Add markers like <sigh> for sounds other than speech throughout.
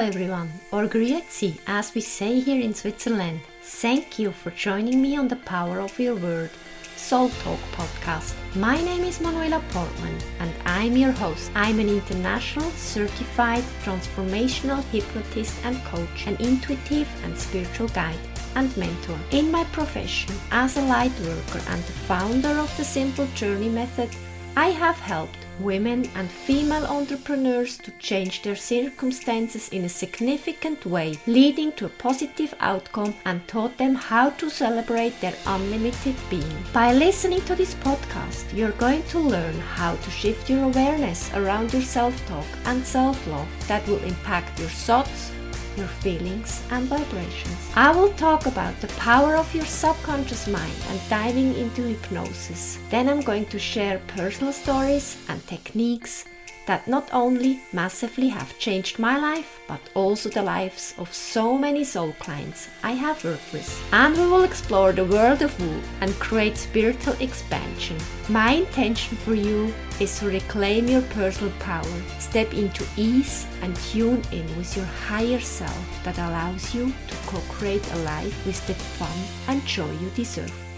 everyone, or Grüezi, as we say here in Switzerland. Thank you for joining me on the Power of Your Word Soul Talk podcast. My name is Manuela Portmann and I'm your host. I'm an international certified transformational hypnotist and coach, an intuitive and spiritual guide and mentor. In my profession as a light worker and the founder of the Simple Journey Method, I have helped women and female entrepreneurs to change their circumstances in a significant way, leading to a positive outcome and taught them how to celebrate their unlimited being. By listening to this podcast, you're going to learn how to shift your awareness around your self talk and self love that will impact your thoughts your feelings and vibrations. I will talk about the power of your subconscious mind and diving into hypnosis. Then I'm going to share personal stories and techniques that not only massively have changed my life, but also the lives of so many soul clients I have worked with. And we will explore the world of Wu and create spiritual expansion. My intention for you is to reclaim your personal power, step into ease, and tune in with your higher self that allows you to co create a life with the fun and joy you deserve.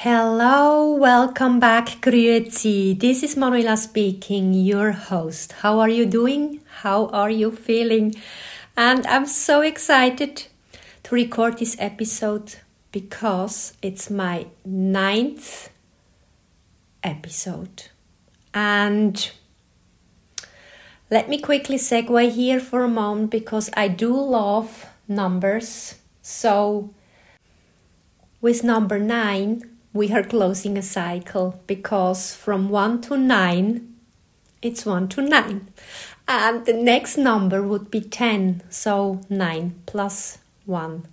Hello, welcome back, Grüezi. This is Manuela speaking, your host. How are you doing? How are you feeling? And I'm so excited to record this episode because it's my ninth episode. And let me quickly segue here for a moment because I do love numbers. So, with number nine, we are closing a cycle because from 1 to 9 it's 1 to 9 and the next number would be 10 so 9 plus 1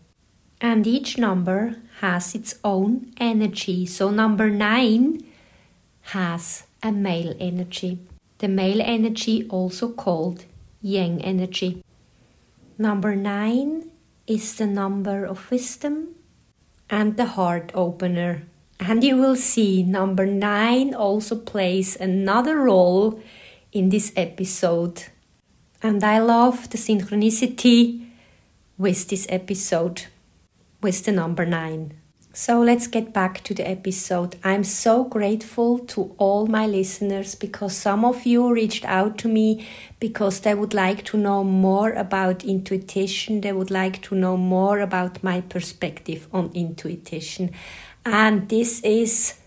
and each number has its own energy. So number 9 has a male energy. The male energy also called yang energy. Number 9 is the number of wisdom and the heart opener and you will see number nine also plays another role in this episode. And I love the synchronicity with this episode, with the number nine. So let's get back to the episode. I'm so grateful to all my listeners because some of you reached out to me because they would like to know more about intuition. They would like to know more about my perspective on intuition and this is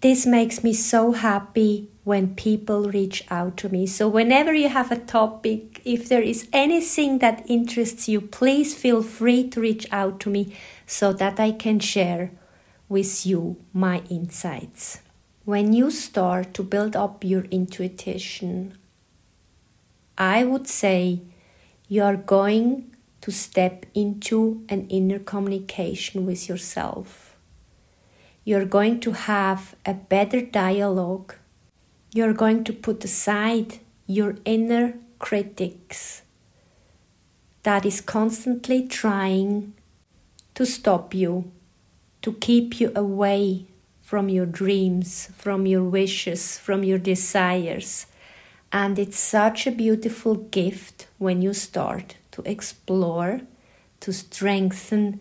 this makes me so happy when people reach out to me. So, whenever you have a topic, if there is anything that interests you, please feel free to reach out to me so that I can share with you my insights. When you start to build up your intuition, I would say you are going to step into an inner communication with yourself you're going to have a better dialogue. You're going to put aside your inner critics that is constantly trying to stop you, to keep you away from your dreams, from your wishes, from your desires. And it's such a beautiful gift when you start to explore, to strengthen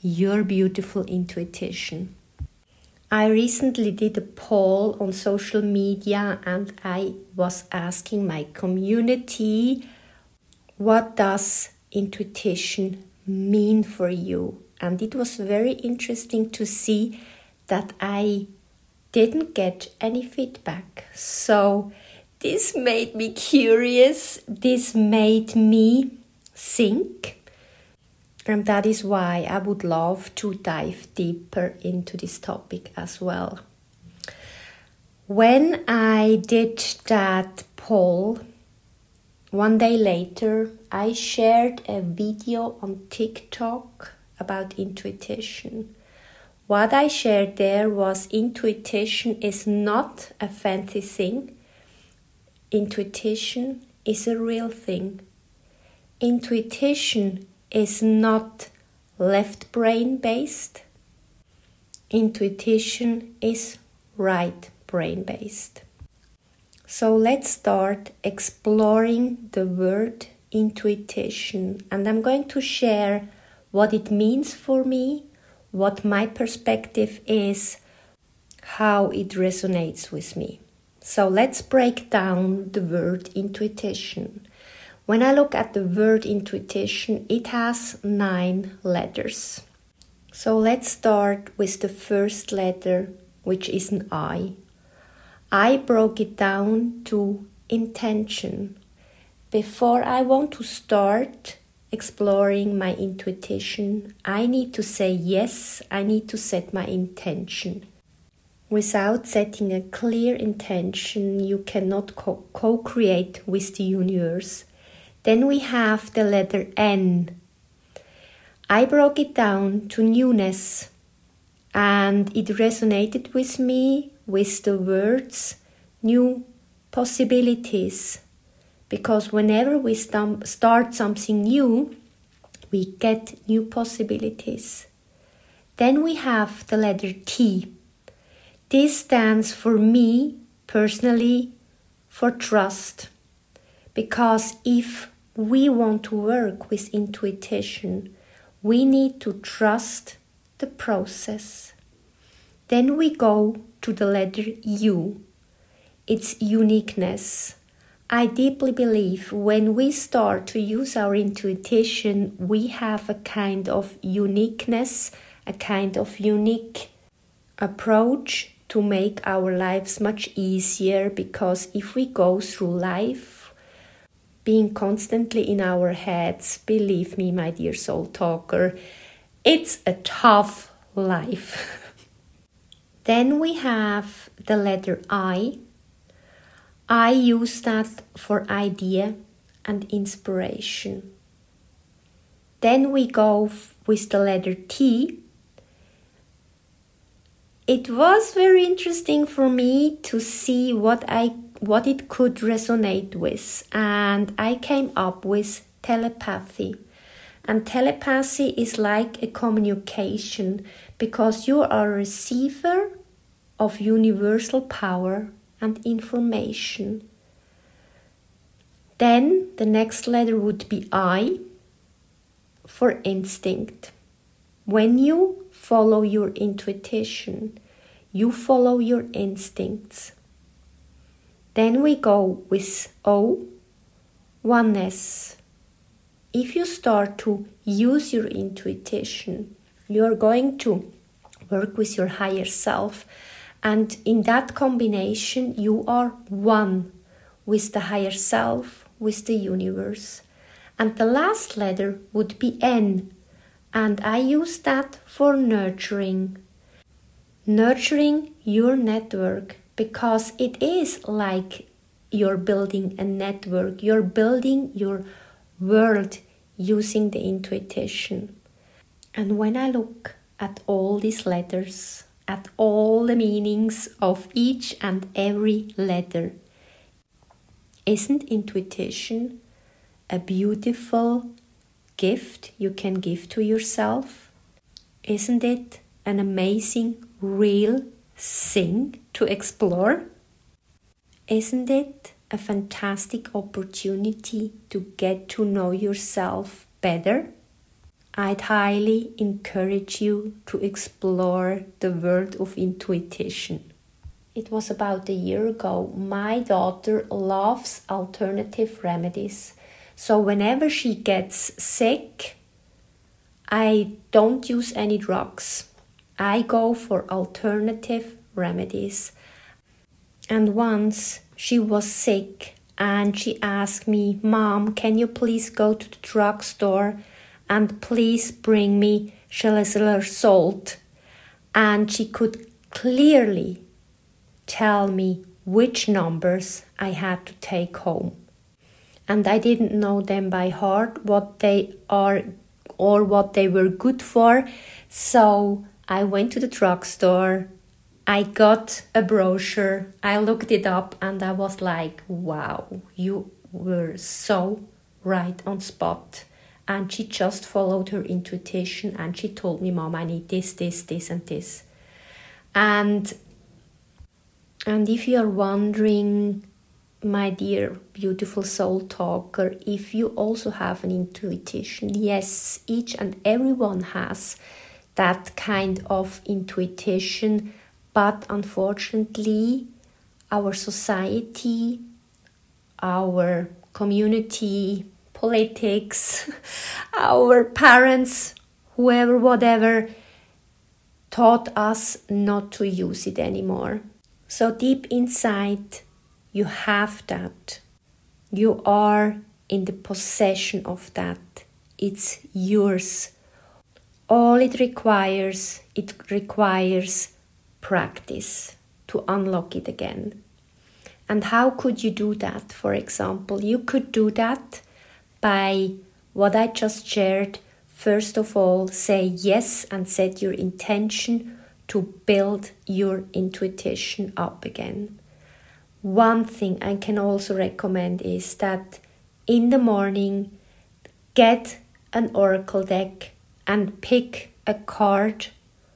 your beautiful intuition. I recently did a poll on social media and I was asking my community what does intuition mean for you? And it was very interesting to see that I didn't get any feedback. So this made me curious. This made me think and that is why I would love to dive deeper into this topic as well. When I did that poll, one day later, I shared a video on TikTok about intuition. What I shared there was intuition is not a fancy thing, intuition is a real thing. Intuition is not left brain based. Intuition is right brain based. So let's start exploring the word intuition. And I'm going to share what it means for me, what my perspective is, how it resonates with me. So let's break down the word intuition. When I look at the word intuition, it has nine letters. So let's start with the first letter, which is an I. I broke it down to intention. Before I want to start exploring my intuition, I need to say yes, I need to set my intention. Without setting a clear intention, you cannot co create with the universe. Then we have the letter N. I broke it down to newness and it resonated with me with the words new possibilities because whenever we start something new, we get new possibilities. Then we have the letter T. This stands for me personally for trust. Because if we want to work with intuition, we need to trust the process. Then we go to the letter U. It's uniqueness. I deeply believe when we start to use our intuition, we have a kind of uniqueness, a kind of unique approach to make our lives much easier because if we go through life being constantly in our heads, believe me, my dear soul talker, it's a tough life. <laughs> then we have the letter I I use that for idea and inspiration. Then we go with the letter T. It was very interesting for me to see what I what it could resonate with and I came up with telepathy. And telepathy is like a communication because you are a receiver of universal power and information. Then the next letter would be I for instinct. When you follow your intuition, you follow your instincts. Then we go with O, oneness. If you start to use your intuition, you are going to work with your higher self and in that combination, you are one with the higher self, with the universe. And the last letter would be N, and I use that for nurturing. Nurturing your network because it is like you're building a network, you're building your world using the intuition. And when I look at all these letters, at all the meanings of each and every letter. Isn't intuition a beautiful gift you can give to yourself? Isn't it an amazing, real thing to explore? Isn't it a fantastic opportunity to get to know yourself better? I'd highly encourage you to explore the world of intuition. It was about a year ago. My daughter loves alternative remedies. So whenever she gets sick, I don't use any drugs. I go for alternative remedies. And once she was sick and she asked me, Mom, can you please go to the drugstore and please bring me Schüssler salt. And she could clearly tell me which numbers I had to take home. And I didn't know them by heart, what they are or what they were good for. So I went to the drugstore. I got a brochure. I looked it up and I was like, wow, you were so right on spot and she just followed her intuition and she told me mom i need this this this and this and and if you are wondering my dear beautiful soul talker, if you also have an intuition, yes, each and everyone has that kind of intuition, but unfortunately, our society, our community, politics, <laughs> our parents, whoever, whatever, taught us not to use it anymore. So deep inside, you have that. You are in the possession of that. It's yours. All it requires, it requires practice to unlock it again. And how could you do that? For example, you could do that by what I just shared. First of all, say yes and set your intention to build your intuition up again. One thing I can also recommend is that in the morning, get an oracle deck and pick a card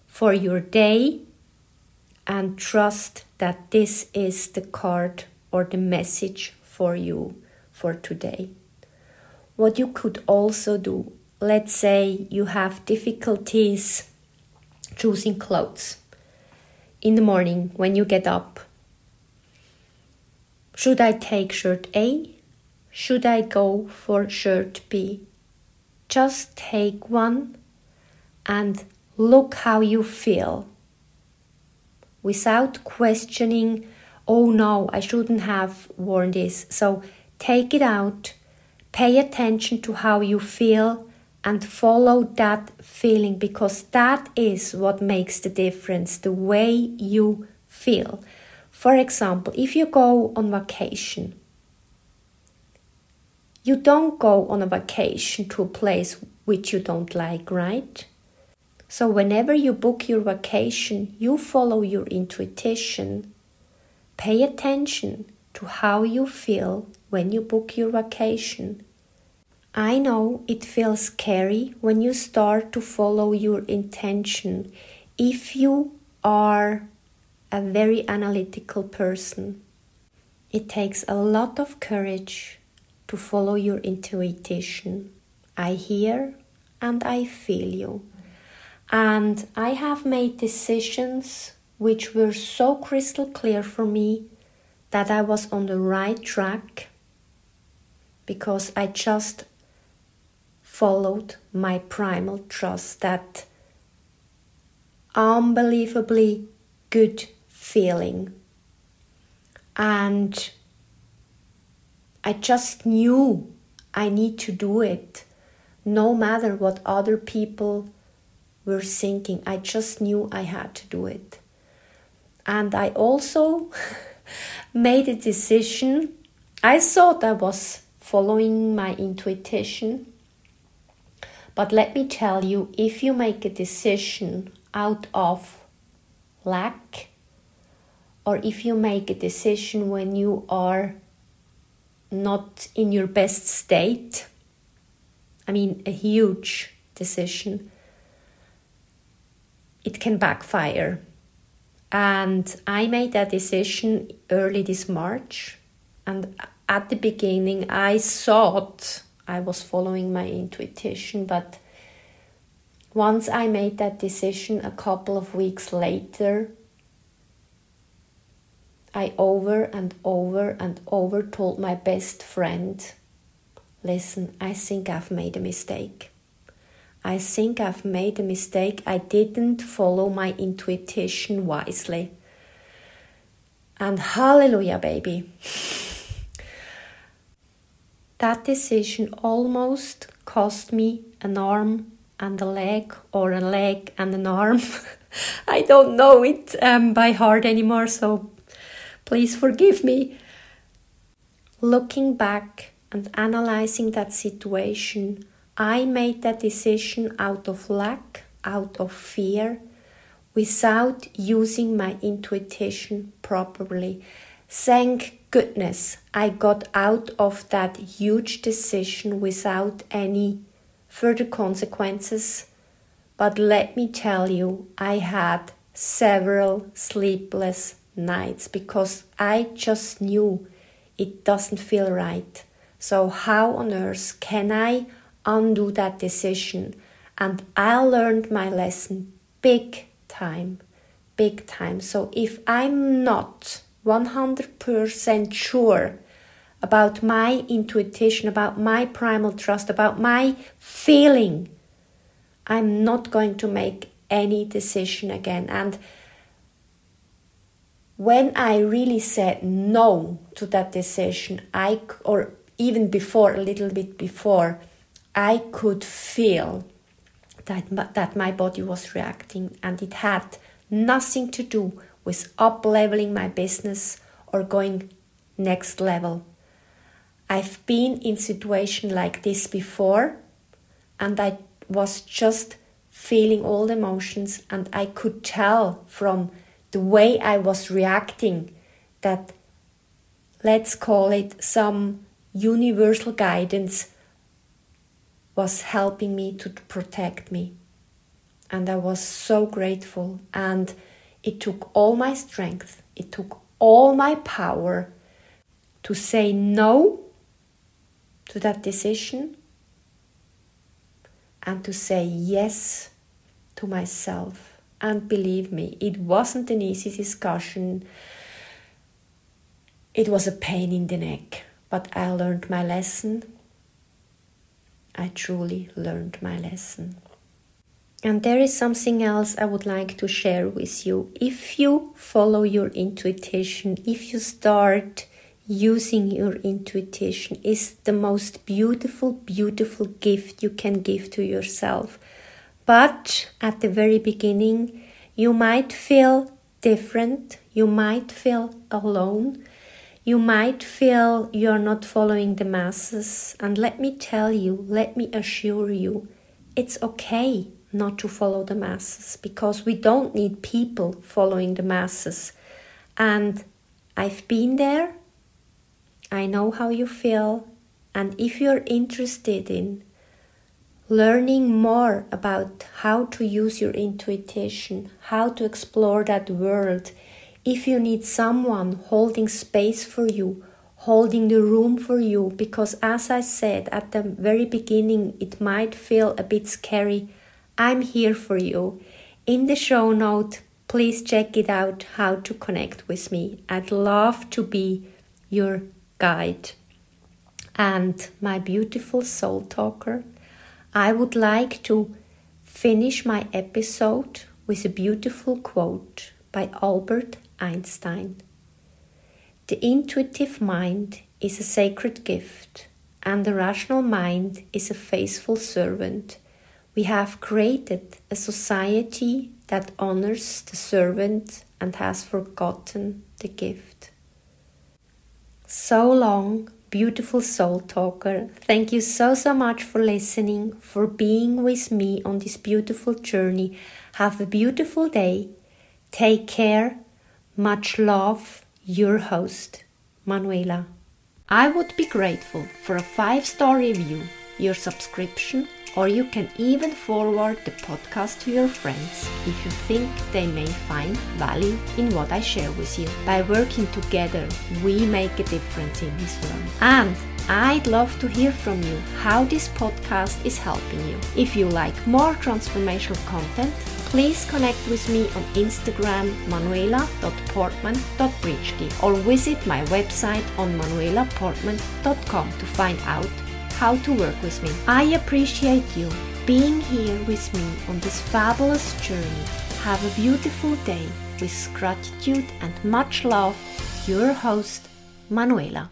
for your day and trust that this is the card or the message for you for today. What you could also do, let's say you have difficulties choosing clothes in the morning when you get up. Should I take shirt A? Should I go for shirt B? Just take one and look how you feel without questioning, oh no, I shouldn't have worn this. So take it out, pay attention to how you feel, and follow that feeling because that is what makes the difference the way you feel. For example, if you go on vacation, you don't go on a vacation to a place which you don't like, right? So, whenever you book your vacation, you follow your intuition. Pay attention to how you feel when you book your vacation I know it feels scary when you start to follow your intention if you are a very analytical person. It takes a lot of courage to follow your intuition. I hear and I feel you. And I have made decisions which were so crystal clear for me that I was on the right track because I just followed my primal trust, that unbelievably good feeling. And I just knew I need to do it, no matter what other people were thinking. I just knew I had to do it. And I also <laughs> made a decision. I thought I was following my intuition, but let me tell you if you make a decision out of lack, or if you make a decision when you are not in your best state, I mean, a huge decision, it can backfire. And I made that decision early this March. And at the beginning, I thought I was following my intuition, but once I made that decision a couple of weeks later, I over and over and over told my best friend, Listen, I think I've made a mistake. I think I've made a mistake. I didn't follow my intuition wisely. And hallelujah, baby. <laughs> That decision almost cost me an arm and a leg, or a leg and an arm. <laughs> I don't know it um, by heart anymore, so please forgive me. Looking back and analyzing that situation, I made that decision out of lack, out of fear, without using my intuition properly. Thank goodness I got out of that huge decision without any further consequences. But let me tell you, I had several sleepless nights because I just knew it doesn't feel right. So, how on earth can I undo that decision? And I learned my lesson big time, big time. So, if I'm not 100% sure about my intuition, about my primal trust, about my feeling, I'm not going to make any decision again. And when I really said no to that decision, I or even before a little bit before, I could feel that that my body was reacting, and it had nothing to do with up leveling my business or going next level. I've been in situation like this before, and I was just feeling all the emotions, and I could tell from the way I was reacting that let's call it some universal guidance was helping me to protect me. And I was so grateful. And it took all my strength, it took all my power to say no to that decision and to say yes to myself. And believe me, it wasn't an easy discussion. It was a pain in the neck, but I learned my lesson. I truly learned my lesson. And there is something else I would like to share with you. If you follow your intuition, if you start using your intuition, is the most beautiful, beautiful gift you can give to yourself. But at the very beginning, you might feel different, you might feel alone, you might feel you're not following the masses. And let me tell you, let me assure you, it's okay not to follow the masses because we don't need people following the masses. And I've been there, I know how you feel, and if you're interested in learning more about how to use your intuition, how to explore that world. If you need someone holding space for you, holding the room for you, because as I said at the very beginning, it might feel a bit scary. I'm here for you. In the show note, please check it out how to connect with me. I'd love to be your guide. And my beautiful soul talker, I would like to finish my episode with a beautiful quote by Albert Einstein. The intuitive mind is a sacred gift, and the rational mind is a faithful servant. We have created a society that honors the servant and has forgotten the gift. So long beautiful soul talker. Thank you so, so much for listening, for being with me on this beautiful journey. Have a beautiful day. Take care. Much love. Your host, Manuela. I would be grateful for a five star review, your subscription, or you can even forward the podcast to your friends if you think they may find value in what I share with you. By working together, we make a difference in this world. And I'd love to hear from you how this podcast is helping you. If you like more transformational content, please connect with me on Instagram manuela.portmann.britschgi or visit my website on manuelaportmann.com to find out how to work with me. I appreciate you being here with me on this fabulous journey. Have a beautiful day with gratitude and much love. Your host, Manuela.